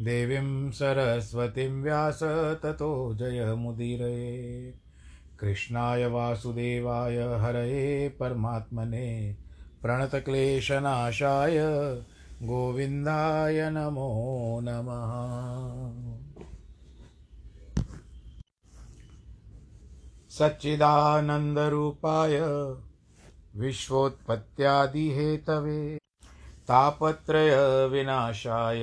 देवीं सरस्वतीं व्यास ततो जयमुदीरये कृष्णाय वासुदेवाय हरये परमात्मने। प्रणतक्लेशनाशाय गोविन्दाय नमो नमः। सच्चिदानन्दरूपाय विश्वोत्पत्त्यादिहेतवे। तापत्रयविनाशाय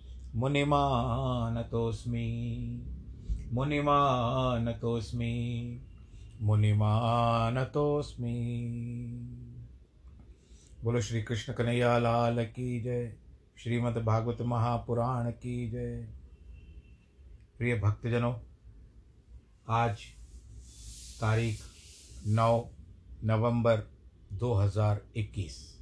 मुनिमानतोऽस्मि। मुनिमानतोऽस्मि। मुनिमानतोऽस्मि। बोलो श्री कृष्ण कन्हैया लाल की जय। श्रीमद् भागवत महापुराण की जय। प्रिय भक्तजनों, आज तारीख नौ नवंबर 2021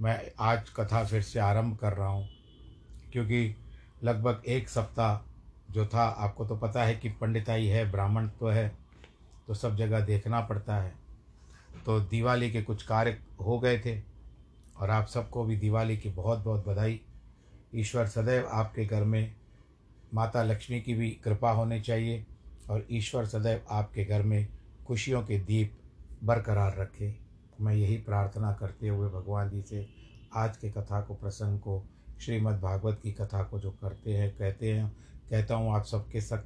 मैं आज कथा फिर से आरंभ कर रहा हूँ। क्योंकि लगभग एक सप्ताह जो था, आपको तो पता है कि पंडिताई है, ब्राह्मण तो है तो सब जगह देखना पड़ता है। तो दिवाली के कुछ कार्य हो गए थे और आप सबको भी दिवाली की बहुत बहुत बधाई। ईश्वर सदैव आपके घर में माता लक्ष्मी की भी कृपा होनी चाहिए और ईश्वर सदैव आपके घर में खुशियों के दीप बरकरार रखे। मैं यही प्रार्थना करते हुए भगवान जी से आज के कथा को, प्रसंग को श्रीमद् भागवत की कथा को जो करते हैं, कहते हैं, कहता हूँ आप सबके सक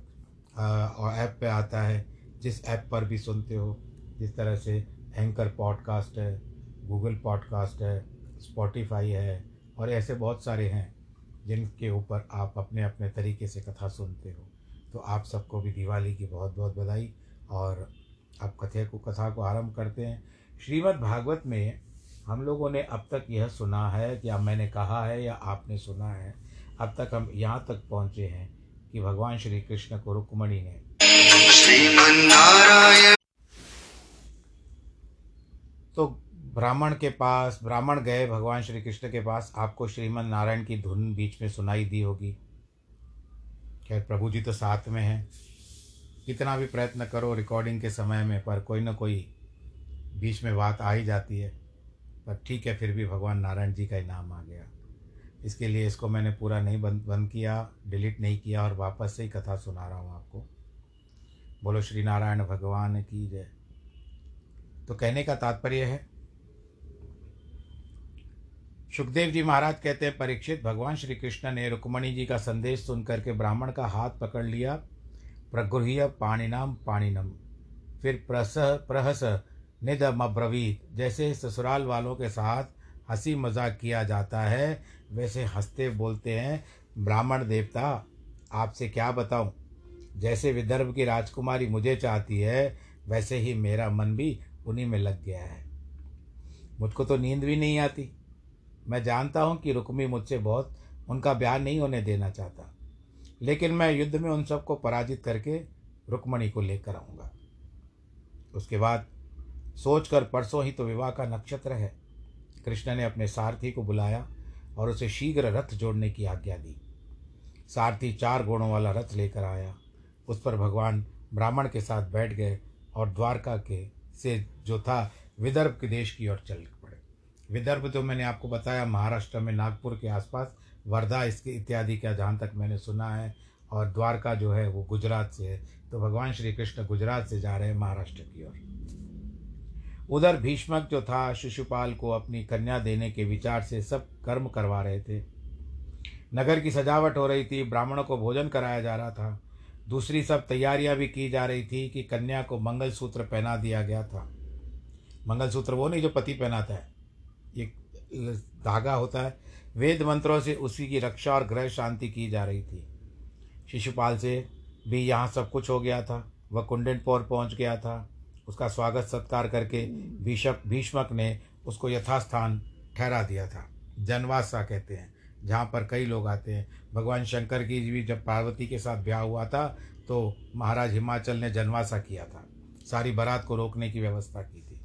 और ऐप पे आता है, जिस ऐप पर भी सुनते हो, जिस तरह से एंकर पॉडकास्ट है, गूगल पॉडकास्ट है, स्पॉटिफाई है, और ऐसे बहुत सारे हैं, जिनके ऊपर आप अपने अपने तरीके से कथा सुनते हो। तो आप सबको भी दिवाली की बहुत बहुत बधाई, और आप कथे को, कथा को आरंभ करते हैं। श्रीमद् भागवत में हम लोगों ने अब तक यह सुना है कि अब मैंने कहा है या आपने सुना है, अब तक हम यहाँ तक पहुँचे हैं कि भगवान श्री कृष्ण को रुक्मणी ने। तो ब्राह्मण के पास, ब्राह्मण गए, भगवान श्री कृष्ण के पास आपको श्रीमन नारायण की धुन बीच में सुनाई दी होगी। खैर, प्रभु जी तो साथ में हैं। कितना भी प्रयत्न करो रिकॉर्डिंग के समय में, पर कोई ना कोई बीच में बात आ ही जाती है। पर ठीक है, फिर भी भगवान नारायण जी का ही नाम आ गया। इसके लिए इसको मैंने पूरा नहीं बंद बंद किया, डिलीट नहीं किया और वापस से ही कथा सुना रहा हूँ आपको। बोलो, श्री नारायण भगवान की जय। तो कहने का तात्पर्य है, सुखदेव जी महाराज कहते हैं, परीक्षित भगवान श्री कृष्ण ने रुक्मणी जी का संदेश सुन करके ब्राह्मण का हाथ पकड़ लिया। प्रगृह्य पाणिनाम पाणिनम। फिर प्रसह, प्रहस निदमब्रवीत। जैसे ससुराल वालों के साथ हँसी मज़ाक किया जाता है, वैसे हँसते बोलते हैं, ब्राह्मण देवता, आपसे क्या बताऊँ? जैसे विदर्भ की राजकुमारी मुझे चाहती है, वैसे ही मेरा मन भी उन्हीं में लग गया है। मुझको तो नींद भी नहीं आती। मैं जानता हूँ कि रुक्मी मुझसे बहुत, उनका ब्याह नहीं होने देना चाहता। लेकिन मैं युद्ध में उन सबको पराजित करके रुक्मणी को लेकर आऊँगा। उसके बाद सोचकर परसों ही तो विवाह का नक्षत्र है। कृष्ण ने अपने सारथी को बुलाया और उसे शीघ्र रथ जोड़ने की आज्ञा दी। सारथी चार घोड़ों वाला रथ लेकर आया। उस पर भगवान ब्राह्मण के साथ बैठ गए और द्वारका के से जो था विदर्भ के देश की ओर चल पड़े। विदर्भ तो मैंने आपको बताया, महाराष्ट्र में नागपुर के आसपास, वर्धा इसके इत्यादि का जहाँ तक मैंने सुना है और द्वारका जो है वो गुजरात से है। तो भगवान श्री कृष्ण गुजरात से जा रहे हैं महाराष्ट्र की ओर। उधर भीष्मक जो था, शिशुपाल को अपनी कन्या देने के विचार से सब कर्म करवा रहे थे। नगर की सजावट हो रही थी, ब्राह्मणों को भोजन कराया जा रहा था। दूसरी सब तैयारियाँ भी की जा रही थी कि कन्या को मंगलसूत्र पहना दिया गया था। मंगलसूत्र वो नहीं जो पति पहनाता है, ये धागा होता है। वेद मंत्रों से उसी की रक्षा और ग्रह शांति की जा रही थी। शिशुपाल से भी यहाँ सब कुछ हो गया था, वह कुंडनपौर पहुँच गया था। उसका स्वागत सत्कार करके भीषक भीष्मक ने उसको यथास्थान ठहरा दिया था। जनवासा कहते हैं, जहाँ पर कई लोग आते हैं। भगवान शंकर की भी जब पार्वती के साथ ब्याह हुआ था तो महाराज हिमाचल ने जनवासा किया था। सारी बारात को रोकने की व्यवस्था की थी।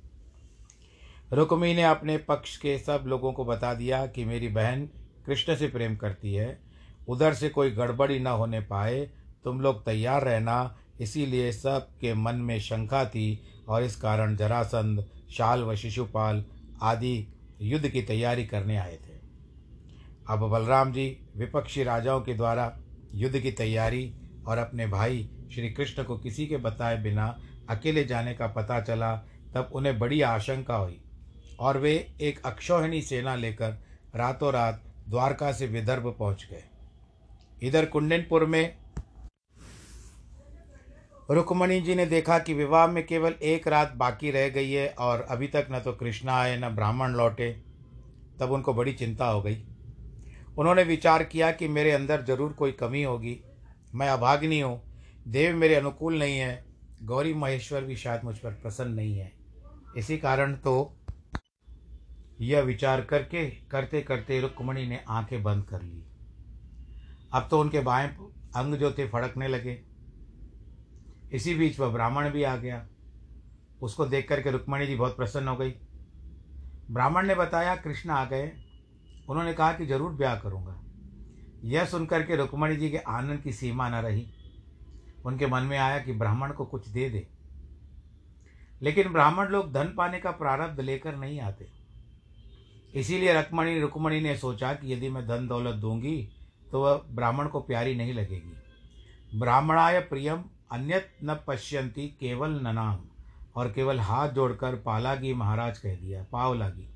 रुक्मी ने अपने पक्ष के सब लोगों को बता दिया कि मेरी बहन कृष्ण से प्रेम करती है। उधर से कोई गड़बड़ी न होने पाए। तुम लोग तैयार रहना। इसीलिए सबके मन में शंका थी और इस कारण जरासंध शाल व शिशुपाल आदि युद्ध की तैयारी करने आए थे। अब बलराम जी विपक्षी राजाओं के द्वारा युद्ध की तैयारी और अपने भाई श्री कृष्ण को किसी के बताए बिना अकेले जाने का पता चला, तब उन्हें बड़ी आशंका हुई और वे एक अक्षौहिणी सेना लेकर रातों रात द्वारका से विदर्भ पहुँच गए। इधर कुंडनपुर में रुक्मणी जी ने देखा कि विवाह में केवल एक रात बाकी रह गई है और अभी तक न तो कृष्णा आए, न ब्राह्मण लौटे। तब उनको बड़ी चिंता हो गई। उन्होंने विचार किया कि मेरे अंदर ज़रूर कोई कमी होगी। मैं अभाग्नि हूँ। देव मेरे अनुकूल नहीं है। गौरी महेश्वर भी शायद मुझ पर प्रसन्न नहीं है। इसी कारण तो यह विचार करके करते करते रुक्मणी ने आँखें बंद कर ली। अब तो उनके बाएँ अंग जो थे फड़कने लगे। इसी बीच वह ब्राह्मण भी आ गया। उसको देख करके रुक्मणी जी बहुत प्रसन्न हो गई। ब्राह्मण ने बताया, कृष्ण आ गए। उन्होंने कहा कि ज़रूर ब्याह करूँगा। यह सुनकर के रुक्मणी जी के आनंद की सीमा न रही। उनके मन में आया कि ब्राह्मण को कुछ दे दे। लेकिन ब्राह्मण लोग धन पाने का प्रारब्ध लेकर नहीं आते। इसीलिए रुक्मणी रुक्मणी ने सोचा कि यदि मैं धन दौलत दूँगी तो वह ब्राह्मण को प्यारी नहीं लगेगी। ब्राह्मणाय प्रियम अन्यत न पश्यंती केवल ननाम और केवल हाथ जोड़कर पालागी महाराज कह दिया पावलागी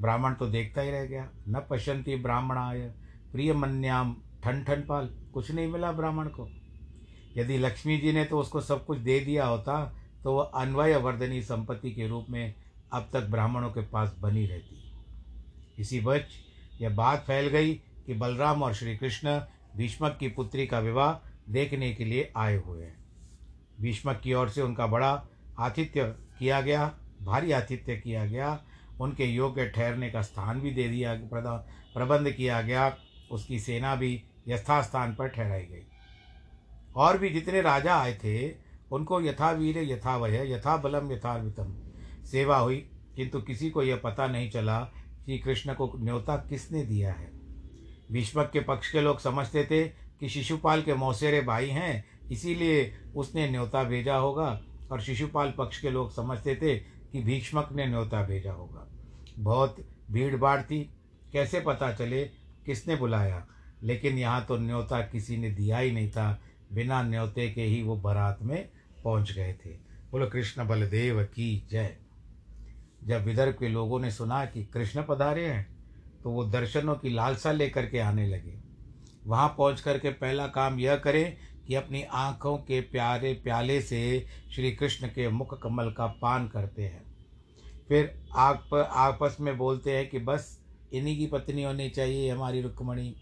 ब्राह्मण तो देखता ही रह गया, न पश्यंती ब्राह्मणाय प्रिय मन्याम ठन ठन पाल। कुछ नहीं मिला ब्राह्मण को। यदि लक्ष्मी जी ने तो उसको सब कुछ दे दिया होता तो वह अन्वय वर्धनी संपत्ति के रूप में अब तक ब्राह्मणों के पास बनी रहती। इसी बच यह बात फैल गई कि बलराम और श्री कृष्ण भीष्मक की पुत्री का विवाह देखने के लिए आए हुए हैं। भीष्मक की ओर से उनका बड़ा आतिथ्य किया गया, भारी आतिथ्य किया गया। उनके योग्य ठहरने का स्थान भी दे दिया प्रबंध किया गया। उसकी सेना भी यथास्थान पर ठहराई गई। और भी जितने राजा आए थे, उनको यथा वीर यथा यथा बलम यथावितम सेवा हुई। किंतु किसी को यह पता नहीं चला कि कृष्ण को न्योता किसने दिया है। भीष्मक के पक्ष के लोग समझते थे कि शिशुपाल के मौसेरे भाई हैं, इसीलिए उसने न्योता भेजा होगा और शिशुपाल पक्ष के लोग समझते थे कि भीष्मक ने न्योता भेजा होगा। बहुत भीड़ भाड़ थी, कैसे पता चले किसने बुलाया? लेकिन यहाँ तो न्योता किसी ने दिया ही नहीं था, बिना न्योते के ही वो बारात में पहुँच गए थे। बोलो, कृष्ण बलदेव की जय। जब विदर्भ के लोगों ने सुना कि कृष्ण पधारे हैं तो वो दर्शनों की लालसा लेकर के आने लगे। वहाँ पहुँच कर के पहला काम यह करें कि अपनी आँखों के प्यारे प्याले से श्री कृष्ण के मुख कमल का पान करते हैं। फिर आप आपस में बोलते हैं कि बस इन्हीं की पत्नी होनी चाहिए हमारी रुक्मणी।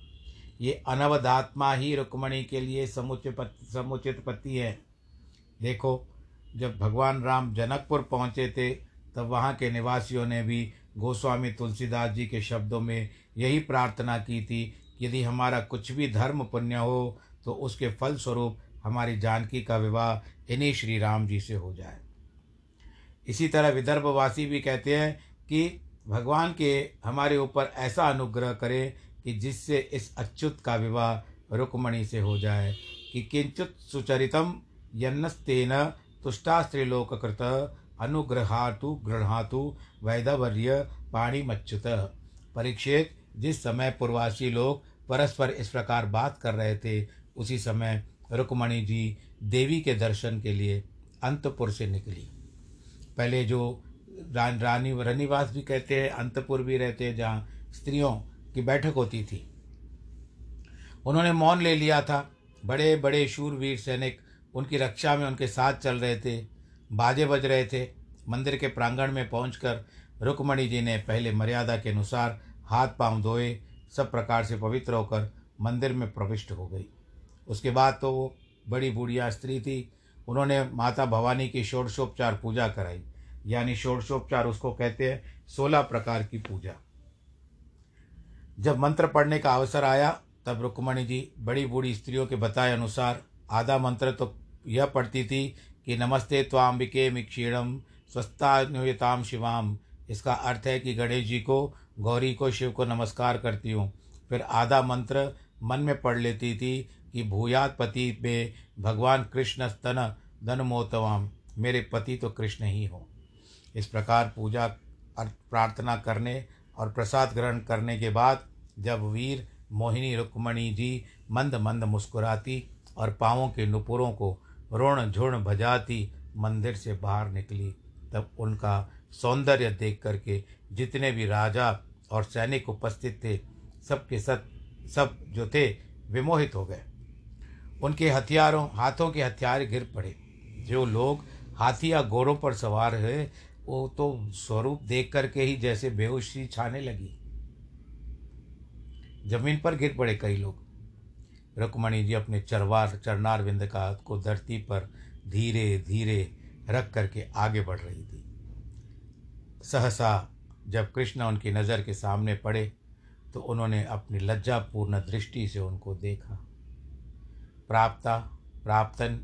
ये अनवधात्मा ही रुक्मणी के लिए समुचित समुचित पति है। देखो, जब भगवान राम जनकपुर पहुँचे थे, तब वहाँ के निवासियों ने भी गोस्वामी तुलसीदास जी के शब्दों में यही प्रार्थना की थी यदि हमारा कुछ भी धर्म पुण्य हो तो उसके फल स्वरूप हमारी जानकी का विवाह इन्हीं श्री राम जी से हो जाए। इसी तरह विदर्भवासी भी कहते हैं कि भगवान के हमारे ऊपर ऐसा अनुग्रह करें कि जिससे इस अच्युत का विवाह रुक्मणी से हो जाए कि किंचित सुचरितम यन्नस्तेन तुष्टास्त्रिलोककृत अनुग्रहातु गृहातु वैदवर्य पाणिमच्युत। परीक्षित जिस समय पूर्वासी लोग परस्पर इस प्रकार बात कर रहे थे। उसी समय रुक्मणी जी देवी के दर्शन के लिए अंतपुर से निकली। पहले जो रान, रानी रनिवास भी कहते हैं अंतपुर भी रहते हैं जहाँ स्त्रियों की बैठक होती थी। उन्होंने मौन ले लिया था। बड़े बड़े शूरवीर सैनिक उनकी रक्षा में उनके साथ चल रहे थे। बाजे बज रहे थे। मंदिर के प्रांगण में पहुंचकर रुक्मणी जी ने पहले मर्यादा के अनुसार हाथ पाँव धोए सब प्रकार से पवित्र होकर मंदिर में प्रविष्ट हो गई। उसके बाद तो वो बड़ी बूढ़िया स्त्री थी। उन्होंने माता भवानी की षोडशोपचार पूजा कराई। यानी षोडशोपचार उसको कहते हैं सोलह प्रकार की पूजा। जब मंत्र पढ़ने का अवसर आया, तब रुक्मणी जी बड़ी बूढ़ी स्त्रियों के बताए अनुसार आधा मंत्र तो यह पढ़ती थी कि नमस्ते त्वाम्बिके मिक्षीणम स्वस्थान्युताम शिवाम। इसका अर्थ है कि गणेश जी को गौरी को, शिव को नमस्कार करती हूँ। फिर आधा मंत्र मन में पढ़ लेती थी कि, भूयात पति में भगवान कृष्ण स्तन धन मोतवाम मेरे पति तो कृष्ण ही हो। इस प्रकार पूजा प्रार्थना करने और प्रसाद ग्रहण करने के बाद जब वीर मोहिनी रुक्मणी जी मंद मंद मुस्कुराती और पाँवों के नुपुरों को रोण झुण भजाती मंदिर से बाहर निकली, तब उनका सौंदर्य देख करके जितने भी राजा और सैनिक उपस्थित थे, सबके सब सब जो थे, विमोहित हो गए। उनके हथियारों, हाथों के हथियार गिर पड़े। जो लोग हाथी या घोड़ों पर सवार है, वो तो स्वरूप देख करके ही जैसे बेहोशी छाने लगी। ज़मीन पर गिर पड़े कई लोग। रुक्मणी जी अपने चरवार चरनार विंद का को धरती पर धीरे धीरे रख करके आगे बढ़ रही थी। सहसा जब कृष्ण उनकी नज़र के सामने पड़े तो उन्होंने अपनी लज्जापूर्ण दृष्टि से उनको देखा। प्राप्ता, प्राप्तन,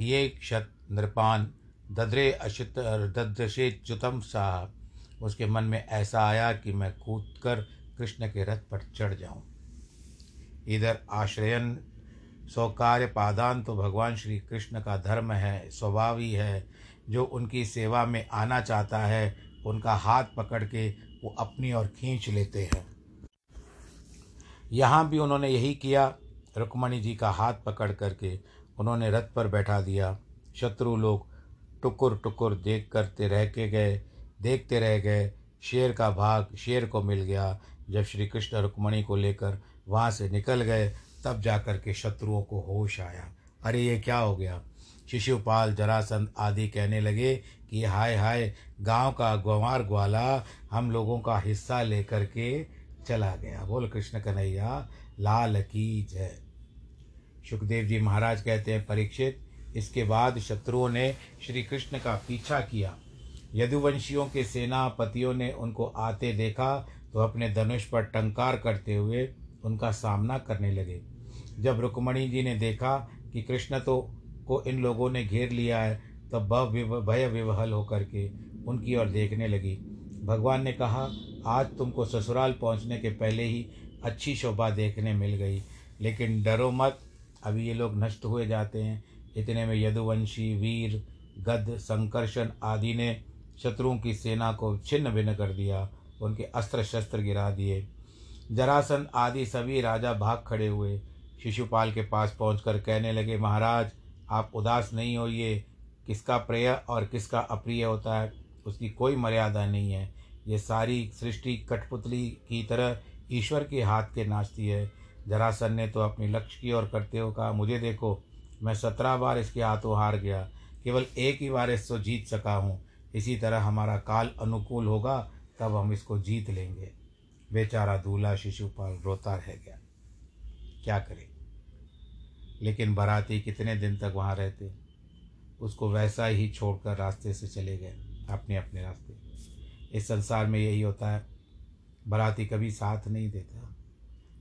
ये क्षत नृपान, दद्रे अशित दद्रशेच्युतम साह उसके मन में ऐसा आया कि मैं कूद कर कृष्ण के रथ पर चढ़ जाऊँ। इधर आश्रयन स्वकार्य पादान तो भगवान श्री कृष्ण का धर्म है, स्वभाव ही है, जो उनकी सेवा में आना चाहता है उनका हाथ पकड़ के वो अपनी ओर खींच लेते हैं। यहाँ भी उन्होंने यही किया। रुक्मणी जी का हाथ पकड़ करके उन्होंने रथ पर बैठा दिया। शत्रु लोग टुकुर टुकुर देख करते रह के गए, देखते रह गए। शेर का भाग शेर को मिल गया। जब श्री कृष्ण रुक्मणी को लेकर वहाँ से निकल गए, तब जा कर के शत्रुओं को होश आया। अरे, ये क्या हो गया? शिशुपाल जरासंध आदि कहने लगे कि हाय हाय, गाँव का ग्वार ग्वाला हम लोगों का हिस्सा लेकर के चला गया। बोल कृष्ण कन्हैया, लाल की जय। सुखदेव जी महाराज कहते हैं, परीक्षित, इसके बाद शत्रुओं ने श्री कृष्ण का पीछा किया। यदुवंशियों के सेनापतियों ने उनको आते देखा तो अपने धनुष पर टंकार करते हुए उनका सामना करने लगे। जब रुक्मणी जी ने देखा कि कृष्ण तो को इन लोगों ने घेर लिया है तब भय विवहल होकर के उनकी ओर देखने लगी। भगवान ने कहा, आज तुमको ससुराल पहुँचने के पहले ही अच्छी शोभा देखने मिल गई। लेकिन डरो मत, अभी ये लोग नष्ट हुए जाते हैं। इतने में यदुवंशी, वीर गद संकर्षण आदि ने शत्रुओं की सेना को छिन्न भिन्न कर दिया, उनके अस्त्र शस्त्र गिरा दिए। जरासन आदि सभी राजा भाग खड़े हुए। शिशुपाल के पास पहुंचकर कहने लगे, महाराज, आप उदास नहीं होइए। किसका प्रिय और किसका अप्रिय होता है, उसकी कोई मर्यादा नहीं है। ये सारी सृष्टि कठपुतली की तरह ईश्वर के हाथ के नाचती है। जरासन ने तो अपनी लक्ष्य की ओर करते हुए कहा, मुझे देखो, मैं सत्रह बार इसके हाथों हार गया। केवल एक ही बार इसको जीत सका हूँ। इसी तरह हमारा काल अनुकूल होगा, तब हम इसको जीत लेंगे। बेचारा दूल्हा शिशुपाल रोता रह गया। क्या करें? लेकिन बाराती कितने दिन तक वहाँ रहते? उसको वैसा ही छोड़कर रास्ते से चले गए, अपने अपने रास्ते। इस संसार में यही होता है, बाराती कभी साथ नहीं देता।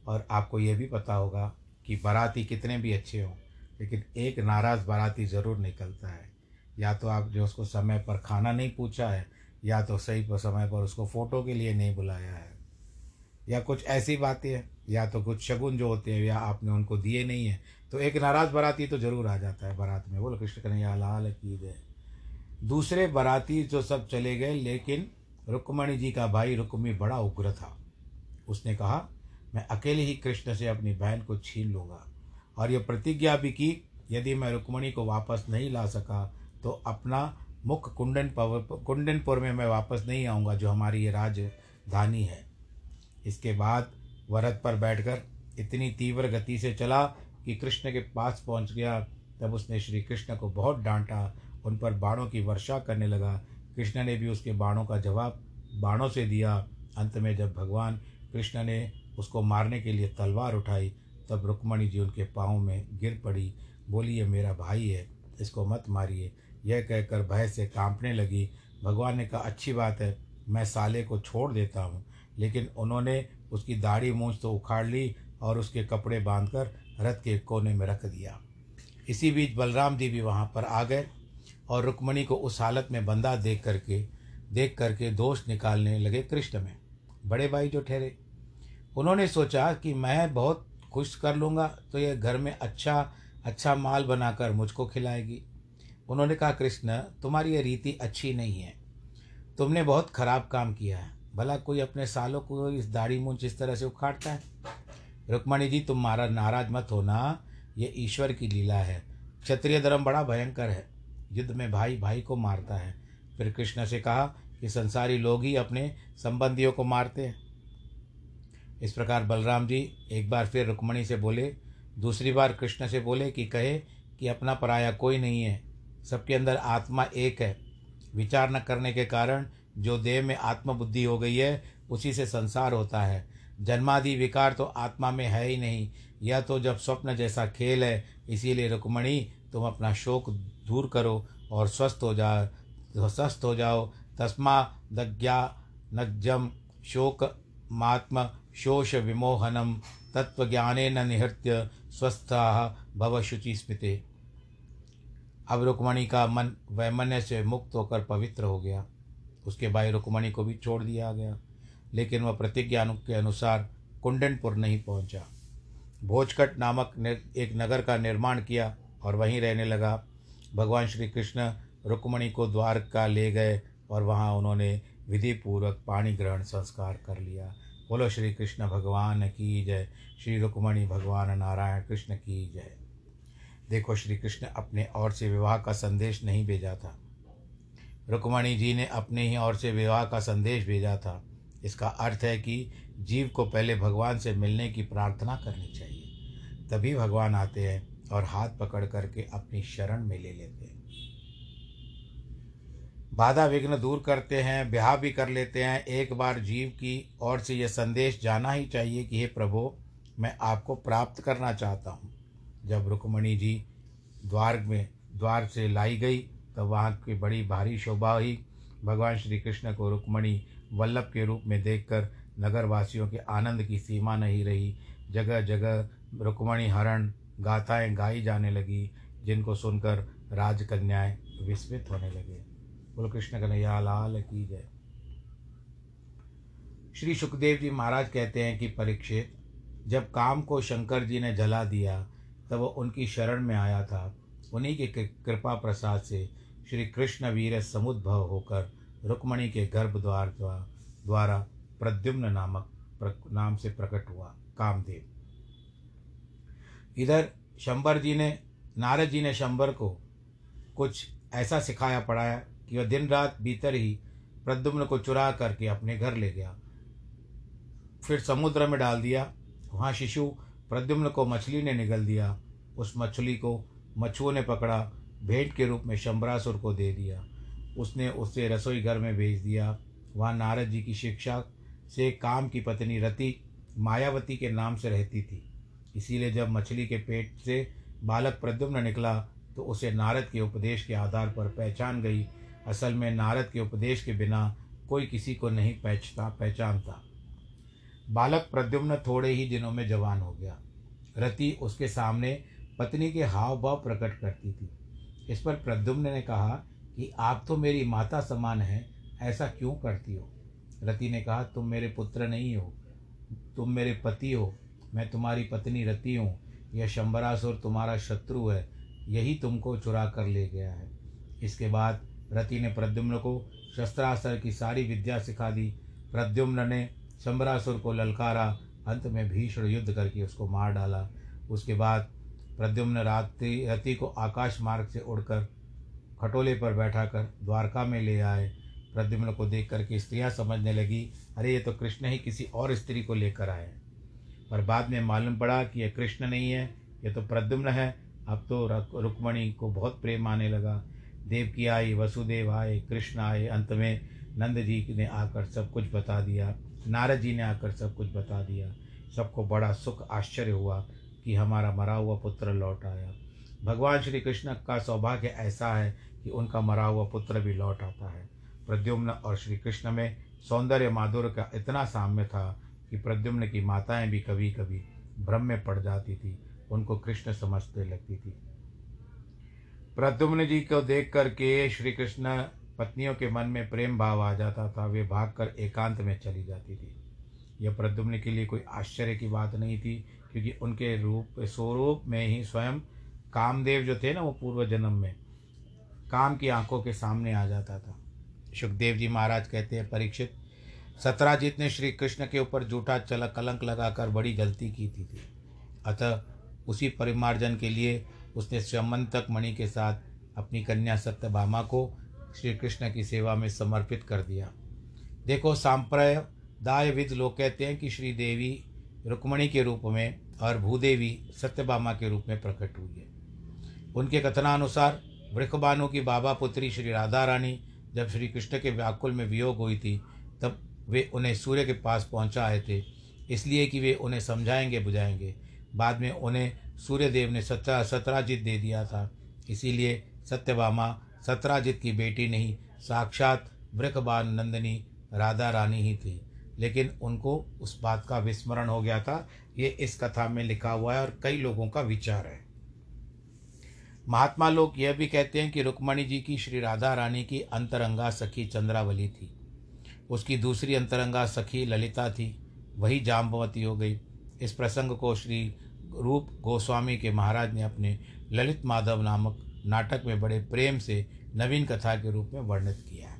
और आपको ये भी पता होगा कि बाराती कितने भी अच्छे हों, लेकिन एक नाराज़ बाराती ज़रूर निकलता है। या तो आप जो उसको समय पर खाना नहीं पूछा है, या तो सही पर समय पर उसको फ़ोटो के लिए नहीं बुलाया है, या कुछ ऐसी बातें हैं या तो कुछ शगुन जो होते हैं, या आपने उनको दिए नहीं है तो एक नाराज़ बाराती तो ज़रूर आ जाता है बारात में। बोलो, कृष्ण कन्हैया, लाल की जय। दूसरे बाराती जो सब चले गए, लेकिन रुक्मणी जी का भाई रुक्मी बड़ा उग्र था। उसने कहा, मैं अकेले ही कृष्ण से अपनी बहन को छीन लूँगा। और ये प्रतिज्ञा भी की, यदि मैं रुक्मणी को वापस नहीं ला सका तो अपना मुख कुंडन कुंडनपुर में मैं वापस नहीं आऊँगा, जो हमारी ये राजधानी है। इसके बाद वरद पर बैठकर इतनी तीव्र गति से चला कि कृष्ण के पास पहुँच गया। तब उसने श्री कृष्ण को बहुत डांटा, उन पर बाणों की वर्षा करने लगा। कृष्ण ने भी उसके बाणों का जवाब बाणों से दिया। अंत में जब भगवान कृष्ण ने उसको मारने के लिए तलवार उठाई, तब रुक्मणी जी उनके पाँव में गिर पड़ी। बोली ये मेरा भाई है, इसको मत मारिए। यह कहकर भय से कांपने लगी। भगवान ने कहा, अच्छी बात है, मैं साले को छोड़ देता हूँ। लेकिन उन्होंने उसकी दाढ़ी मूछ तो उखाड़ ली और उसके कपड़े बांधकर रथ के कोने में रख दिया। इसी बीच बलराम जी भी वहाँ पर आ गए और रुक्मणी को उस हालत में बंदा देख करके देख करके दोष निकालने लगे कृष्ण में, बड़े भाई जो ठहरे। उन्होंने सोचा कि मैं बहुत खुश कर लूँगा तो ये घर में अच्छा अच्छा माल बनाकर मुझको खिलाएगी। उन्होंने कहा, कृष्ण, तुम्हारी ये रीति अच्छी नहीं है। तुमने बहुत खराब काम किया है। भला कोई अपने सालों को इस दाढ़ी मूंछ इस तरह से उखाड़ता है? रुक्मणी जी, तुम मारा नाराज़ मत होना। ये ईश्वर की लीला है। क्षत्रिय धर्म बड़ा भयंकर है। युद्ध में भाई भाई को मारता है। फिर कृष्ण से कहा कि संसारी लोग ही अपने संबंधियों को मारते हैं। इस प्रकार बलराम जी एक बार फिर रुक्मणी से बोले, दूसरी बार कृष्ण से बोले कि कहे कि अपना पराया कोई नहीं है। सबके अंदर आत्मा एक है। विचार न करने के कारण जो देह में आत्मबुद्धि हो गई है, उसी से संसार होता है। जन्मादि विकार तो आत्मा में है ही नहीं। यह तो जब स्वप्न जैसा खेल है, इसीलिए रुक्मणी, तुम अपना शोक दूर करो और स्वस्थ हो जाओ स्वस्थ हो जाओ। तस्मा दज्ञा नज्जम शोक मात्म शोष विमोहनम तत्वज्ञान निहृत्य स्वस्थ भव शुचि स्मृति। अब रुक्मणी का मन वैमन्य से मुक्त होकर पवित्र हो गया। उसके भाई रुक्मणी को भी छोड़ दिया गया, लेकिन वह प्रतिज्ञा के अनुसार कुंडनपुर नहीं पहुँचा। भोजकट नामक एक नगर का निर्माण किया और वहीं रहने लगा। भगवान श्री कृष्ण रुक्मणी को द्वारका ले गए और वहाँ उन्होंने विधि पूर्वक पाणी ग्रहण संस्कार कर लिया। बोलो, श्री कृष्ण, भगवान की जय। श्री रुक्मणी, भगवान नारायण कृष्ण की जय। देखो, श्री कृष्ण अपने और से विवाह का संदेश नहीं भेजा था। रुक्मणी जी ने अपने ही ओर से विवाह का संदेश भेजा था। इसका अर्थ है कि जीव को पहले भगवान से मिलने की प्रार्थना करनी चाहिए। तभी भगवान आते हैं और हाथ पकड़ करके अपनी शरण में ले लेते हैं। बाधा विघ्न दूर करते हैं, ब्याह भी कर लेते हैं। एक बार जीव की ओर से यह संदेश जाना ही चाहिए कि हे प्रभु, मैं आपको प्राप्त करना चाहता हूँ। जब रुक्मणी जी द्वार में द्वार से लाई गई तब वहाँ की बड़ी भारी शोभा हुई। भगवान श्री कृष्ण को रुक्मणी वल्लभ के रूप में देखकर नगरवासियों के आनंद की सीमा नहीं रही। जगह जगह रुक्मणी हरण गाथाएँ गाई जाने लगी, जिनको सुनकर राजकन्याएँ विस्मित होने लगे। बोलो, कृष्ण कन्हैया, लाल की जय। श्री सुखदेव जी महाराज कहते हैं कि परीक्षित, जब काम को शंकर जी ने जला दिया, तब वो उनकी शरण में आया था। उन्हीं के, कृपा प्रसाद से श्री कृष्ण वीर समुद्भव होकर रुक्मणी के गर्भ द्वार द्वारा प्रद्युम्न नामक नाम से प्रकट हुआ, कामदेव। इधर शंबर जी ने, नारद जी ने शंबर को कुछ ऐसा सिखाया पढ़ाया कि वह दिन रात भीतर ही प्रद्युम्न को चुरा करके अपने घर ले गया। फिर समुद्र में डाल दिया। वहाँ शिशु प्रद्युम्न को मछली ने निगल दिया। उस मछली को मछुओं ने पकड़ा। भेंट के रूप में शंबरासुर को दे दिया। उसने उसे रसोई घर में भेज दिया। वहाँ नारद जी की शिक्षा से काम की पत्नी रति मायावती के नाम से रहती थी। इसीलिए जब मछली के पेट से बालक प्रद्युम्न निकला तो उसे नारद के उपदेश के आधार पर पहचान गई। असल में नारद के उपदेश के बिना कोई किसी को नहीं पहचता, पहचानता। बालक प्रद्युम्न थोड़े ही दिनों में जवान हो गया। रति उसके सामने पत्नी के हाव भाव प्रकट करती थी। इस पर प्रद्युम्न ने कहा कि आप तो मेरी माता समान हैं, ऐसा क्यों करती हो? रति ने कहा, तुम मेरे पुत्र नहीं हो, तुम मेरे पति हो, मैं तुम्हारी पत्नी रति हूँ, यह शंबरासुर तुम्हारा शत्रु है, यही तुमको चुरा कर ले गया है। इसके बाद रति ने प्रद्युम्न को शस्त्रास्त्र की सारी विद्या सिखा दी। प्रद्युम्न ने शंबरासुर को ललकारा, अंत में भीषण युद्ध करके उसको मार डाला। उसके बाद प्रद्युम्न रात्रि रति को आकाश मार्ग से उड़कर खटोले पर बैठा कर द्वारका में ले आए। प्रद्युम्न को देख करके स्त्रियाँ समझने लगी, अरे, ये तो कृष्ण ही किसी और स्त्री को लेकर आए पर बाद में मालूम पड़ा कि यह कृष्ण नहीं है, ये तो प्रद्युम्न है। अब तो रुक्मणी को बहुत प्रेम आने लगा। देवकी आई, वसुदेव आए, कृष्ण आए। अंत में नंद जी ने आकर सब कुछ बता दिया। नारद जी ने आकर सब कुछ बता दिया। सबको बड़ा सुख, आश्चर्य हुआ। कि हमारा मरा हुआ पुत्र लौट आया। भगवान श्री कृष्ण का सौभाग्य ऐसा है कि उनका मरा हुआ पुत्र भी लौट आता है। प्रद्युम्न और श्री कृष्ण में सौंदर्य माधुर्य का इतना साम्य था कि प्रद्युम्न की माताएँ भी कभी कभी भ्रम में पड़ जाती थी। उनको कृष्ण समझते लगती थी। प्रद्युम्न जी को देख करके श्री कृष्ण पत्नियों के मन में प्रेम भाव आ जाता था। वे भागकर एकांत में चली जाती थी। यह प्रद्युम्न के लिए कोई आश्चर्य की बात नहीं थी क्योंकि उनके रूप स्वरूप में ही स्वयं कामदेव जो थे ना वो पूर्व जन्म में काम की आँखों के सामने आ जाता था। सुखदेव जी महाराज कहते हैं परीक्षित सतराजीत ने श्री कृष्ण के ऊपर जूठा चल कलंक लगाकर बड़ी गलती की थी, थी। अतः उसी परिमार्जन के लिए उसने स्वमंतक मणि के साथ अपनी कन्या सत्यभामा को श्री कृष्ण की सेवा में समर्पित कर दिया। देखो सांप्रदायविद लोग कहते हैं कि श्री देवी रुक्मणी के रूप में और भूदेवी सत्यभामा के रूप में प्रकट हुई है। उनके कथनानुसार वृखबानु की बाबा पुत्री श्री राधा रानी जब श्री कृष्ण के व्याकुल में वियोग हुई थी, तब वे उन्हें सूर्य के पास पहुँचा आए थे। इसलिए कि वे उन्हें समझाएँगे, बुझाएँगे। बाद में उन्हें सूर्यदेव ने सत्रा सत्राजित दे दिया था। इसीलिए सत्यभामा सत्राजित की बेटी नहीं, साक्षात वृखबान नंदिनी राधा रानी ही थी। लेकिन उनको उस बात का विस्मरण हो गया था ये इस कथा में लिखा हुआ है और कई लोगों का विचार है। महात्मा लोग यह भी कहते हैं कि रुक्मणी जी की श्री राधा रानी की अंतरंगा सखी चंद्रावली थी। उसकी दूसरी अंतरंगा सखी ललिता थी। वही जाम्बवती हो गई। इस प्रसंग को श्री रूप गोस्वामी के महाराज ने अपने ललित माधव नामक नाटक में बड़े प्रेम से नवीन कथा के रूप में वर्णित किया है।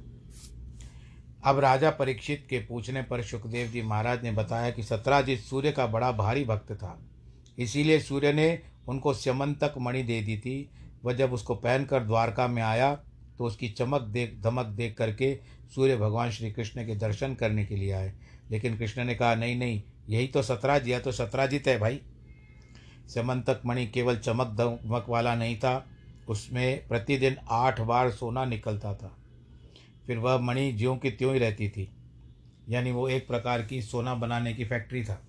अब राजा परीक्षित के पूछने पर सुखदेव जी महाराज ने बताया कि सत्राजित सूर्य का बड़ा भारी भक्त था। इसीलिए सूर्य ने उनको स्यमंतक मणि दे दी थी। वह जब उसको पहनकर द्वारका में आया तो उसकी चमक देख, धमक देख करके सूर्य भगवान श्री कृष्ण के दर्शन करने के लिए आए। लेकिन कृष्ण ने कहा, नहीं नहीं, यही तो सतराज या तो सतराजित है भाई। समंतक मणि केवल चमक दमक वाला नहीं था। उसमें प्रतिदिन आठ बार सोना निकलता था। फिर वह मणि ज्यों की त्यों ही रहती थी। यानी वो एक प्रकार की सोना बनाने की फैक्ट्री था।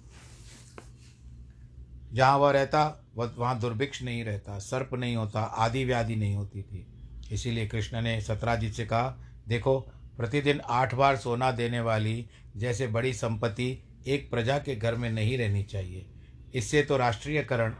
जहाँ वह रहता, वह वहाँ दुर्भिक्ष नहीं रहता, सर्प नहीं होता आदि व्याधि नहीं होती थी। इसीलिए कृष्ण ने सतराजित से कहा, देखो, प्रतिदिन आठ बार सोना देने वाली जैसे बड़ी संपत्ति एक प्रजा के घर में नहीं रहनी चाहिए। इससे तो राष्ट्रीयकरण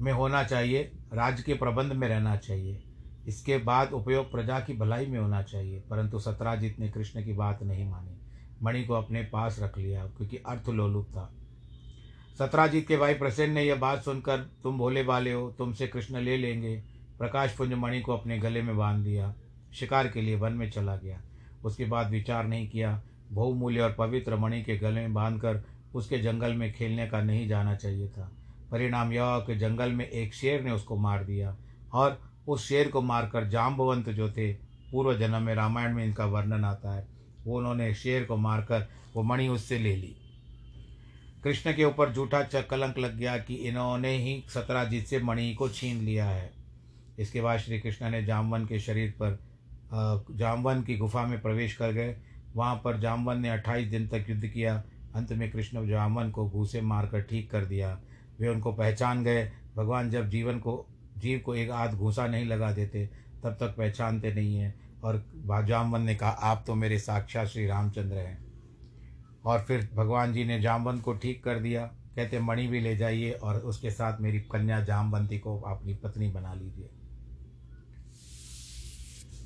में होना चाहिए, राज्य के प्रबंध में रहना चाहिए। इसके बाद उपयोग प्रजा की भलाई में होना चाहिए, परंतु सतराजित ने कृष्ण की बात नहीं मानी। मणि को अपने पास रख लिया, क्योंकि अर्थ लोलुप था। सतराजीत के भाई प्रसेन ने यह बात सुनकर, तुम भोले वाले हो, तुमसे कृष्ण ले लेंगे। प्रकाश पुंज मणि को अपने गले में बाँध दिया, शिकार के लिए वन में चला गया। उसके बाद विचार नहीं किया। बहुमूल्य और पवित्र मणि के गले में बांधकर उसके जंगल में खेलने का नहीं जाना चाहिए था। परिणाम यह कि जंगल में एक शेर ने उसको मार दिया और उस शेर को मारकर जाम्बवंत जो थे, पूर्व जन्म में रामायण में इनका वर्णन आता है। वो उन्होंने शेर को मारकर वो मणि उससे ले ली। कृष्ण के ऊपर झूठा कलंक लग गया कि इन्होंने ही सतराजीत से मणि को छीन लिया है। इसके बाद श्री कृष्ण ने जामवन के शरीर पर जामवन की गुफा में प्रवेश कर गए। वहाँ पर जामवन ने अट्ठाईस दिन तक युद्ध किया। अंत में कृष्ण जामवन को घूसे मारकर ठीक कर दिया। वे उनको पहचान गए। भगवान जब जीवन को जीव को एक आध घूसा नहीं लगा देते, तब तक पहचानते नहीं हैं। और जामवन ने कहा, आप तो मेरे साक्षात श्री रामचंद्र हैं। और फिर भगवान जी ने जामवन को ठीक कर दिया। कहते, मणि भी ले जाइए और उसके साथ मेरी कन्या जामवंती को अपनी पत्नी बना लीजिए।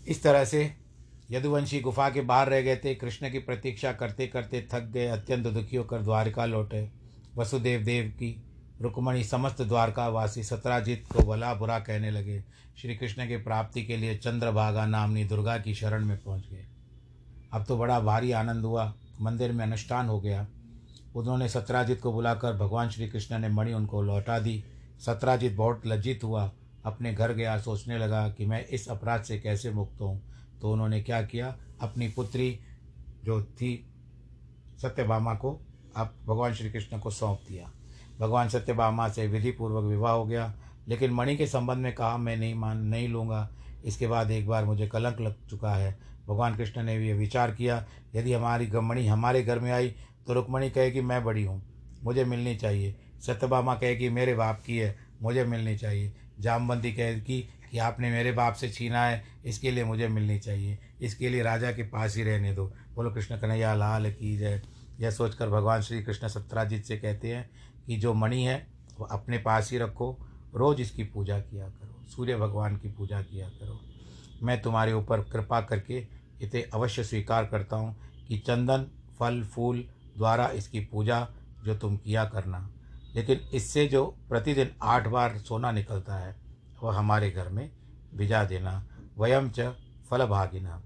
इस तरह से यदुवंशी गुफा के बाहर रह गए थे। कृष्ण की प्रतीक्षा करते करते थक गए, अत्यंत दुखी होकर द्वारका लौटे। वसुदेव देव की रुक्मणी समस्त द्वारका वासी सत्राजित को भला बुरा कहने लगे। श्री कृष्ण की प्राप्ति के लिए चंद्रभागा नामनी दुर्गा की शरण में पहुँच गए। अब तो बड़ा भारी आनंद हुआ। मंदिर में अनुष्ठान हो गया। उन्होंने सत्राजित को बुलाकर भगवान श्री कृष्ण ने मणि उनको लौटा दी। सत्राजित बहुत लज्जित हुआ। अपने घर गया, सोचने लगा कि मैं इस अपराध से कैसे मुक्त हूँ। तो उन्होंने क्या किया? अपनी पुत्री जो थी सत्यभामा को आप भगवान श्री कृष्ण को सौंप दिया। भगवान सत्यभामा से विधि पूर्वक विवाह हो गया। लेकिन मणि के संबंध में कहा, मैं नहीं मान, नहीं लूँगा। इसके बाद एक बार मुझे कलंक लग चुका है। भगवान कृष्ण ने भी विचार किया, यदि हमारी मणि हमारे घर में आई तो रुक्मणी कहे कि मैं बड़ी हूँ। मुझे मिलनी चाहिए। सत्यभामा कहे कि मेरे बाप की है, मुझे मिलनी चाहिए। जामबंदी कहे कि कि आपने मेरे बाप से छीना है, इसके लिए मुझे मिलनी चाहिए। इसके लिए राजा के पास ही रहने दो। बोलो, कृष्ण कन्हैया, लाल की जय। यह सोचकर भगवान श्री कृष्ण सत्राजित से कहते हैं कि जो मणि है, वो अपने पास ही रखो, रोज़ इसकी पूजा किया करो, सूर्य भगवान की पूजा किया करो। मैं तुम्हारे ऊपर कृपा करके इसे अवश्य स्वीकार करता हूँ कि चंदन, फल, फूल द्वारा इसकी पूजा जो तुम किया करना। लेकिन इससे जो प्रतिदिन आठ बार सोना निकलता है, वह हमारे घर में भिजा देना, वयम च फल भागिना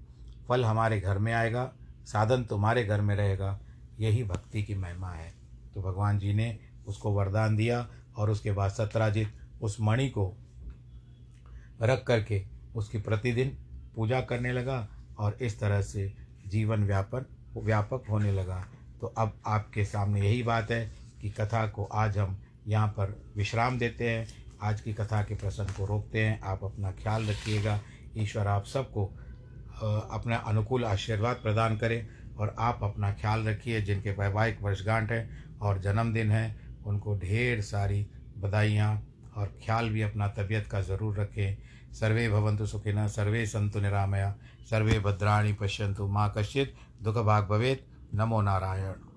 फल हमारे घर में आएगा, साधन तुम्हारे घर में रहेगा, यही भक्ति की महिमा है। तो भगवान जी ने उसको वरदान दिया और उसके बाद सत्राजित उस मणि को रख करके उसकी प्रतिदिन पूजा करने लगा और इस तरह से जीवन व्यापन व्यापक होने लगा। तो अब आपके सामने यही बात है कि कथा को आज हम यहाँ पर विश्राम देते हैं। आज की कथा के प्रसंग को रोकते हैं। आप अपना ख्याल रखिएगा। ईश्वर आप सबको अपना अनुकूल आशीर्वाद प्रदान करें और आप अपना ख्याल रखिए। जिनके वैवाहिक वर्षगांठ है और जन्मदिन है उनको ढेर सारी बधाइयाँ और ख्याल भी अपना तबीयत का ज़रूर रखें। सर्वे भवंतु सुखिन सर्वे संतु निरामया, सर्वे भद्राणी पश्यंतु माँ कश्चित दुख भाग भवेद नमो नारायण।